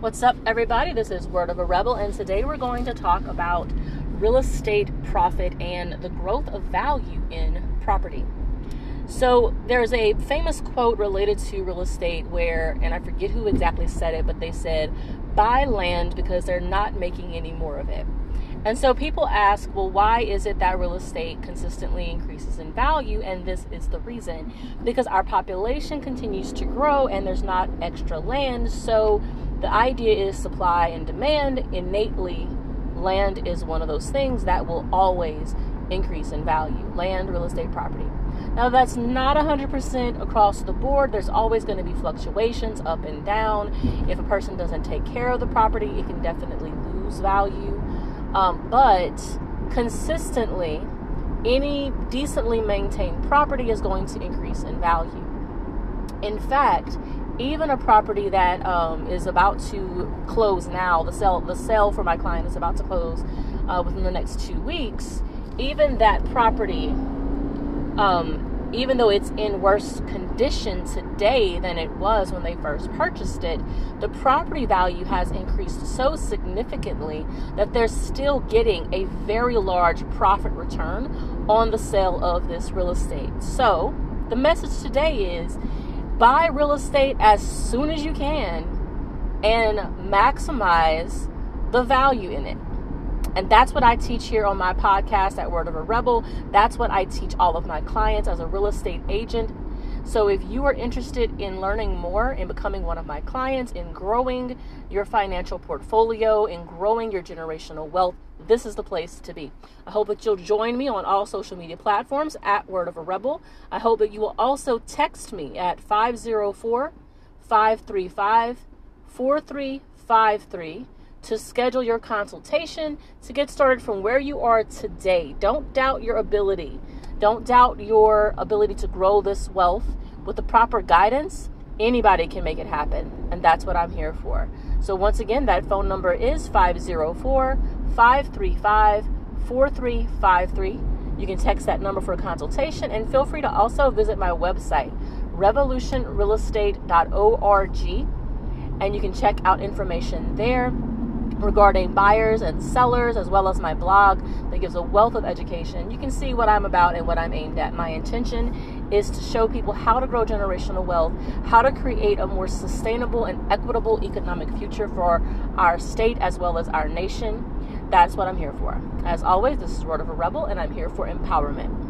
What's up, everybody? This is Word of a Rebel, and today we're going to talk about real estate profit and the growth of value in property. So, there's a famous quote related to real estate where, and I forget who exactly said it, but they said, buy land because they're not making any more of it. And so people ask, well, why is it that real estate consistently increases in value? And this is the reason because our population continues to grow and there's not extra land. So the idea is supply and demand. Innately, land is one of those things that will always increase in value land, real estate, property. Now, that's not 100% across the board. There's always going to be fluctuations up and down. If a person doesn't take care of the property, it can definitely lose value. Um, but consistently, any decently maintained property is going to increase in value. In fact, even a property that um, is about to close now, the sale the sale for my client is about to close uh, within the next two weeks. Even that property, um, even though it's in worse condition today than it was when they first purchased it, the property value has increased so significantly that they're still getting a very large profit return on the sale of this real estate. So, the message today is buy real estate as soon as you can and maximize the value in it. And that's what I teach here on my podcast at Word of a Rebel. That's what I teach all of my clients as a real estate agent. So if you are interested in learning more in becoming one of my clients, in growing your financial portfolio, in growing your generational wealth, this is the place to be. I hope that you'll join me on all social media platforms at Word of a Rebel. I hope that you will also text me at 504 535 4353 to schedule your consultation to get started from where you are today. Don't doubt your ability. Don't doubt your ability to grow this wealth with the proper guidance. Anybody can make it happen, and that's what I'm here for. So, once again, that phone number is 504 535 4353. You can text that number for a consultation and feel free to also visit my website, revolutionrealestate.org, and you can check out information there regarding buyers and sellers, as well as my blog that gives a wealth of education. You can see what I'm about and what I'm aimed at. My intention is to show people how to grow generational wealth, how to create a more sustainable and equitable economic future for our state as well as our nation. That's what I'm here for. As always, this is Word of a Rebel, and I'm here for empowerment.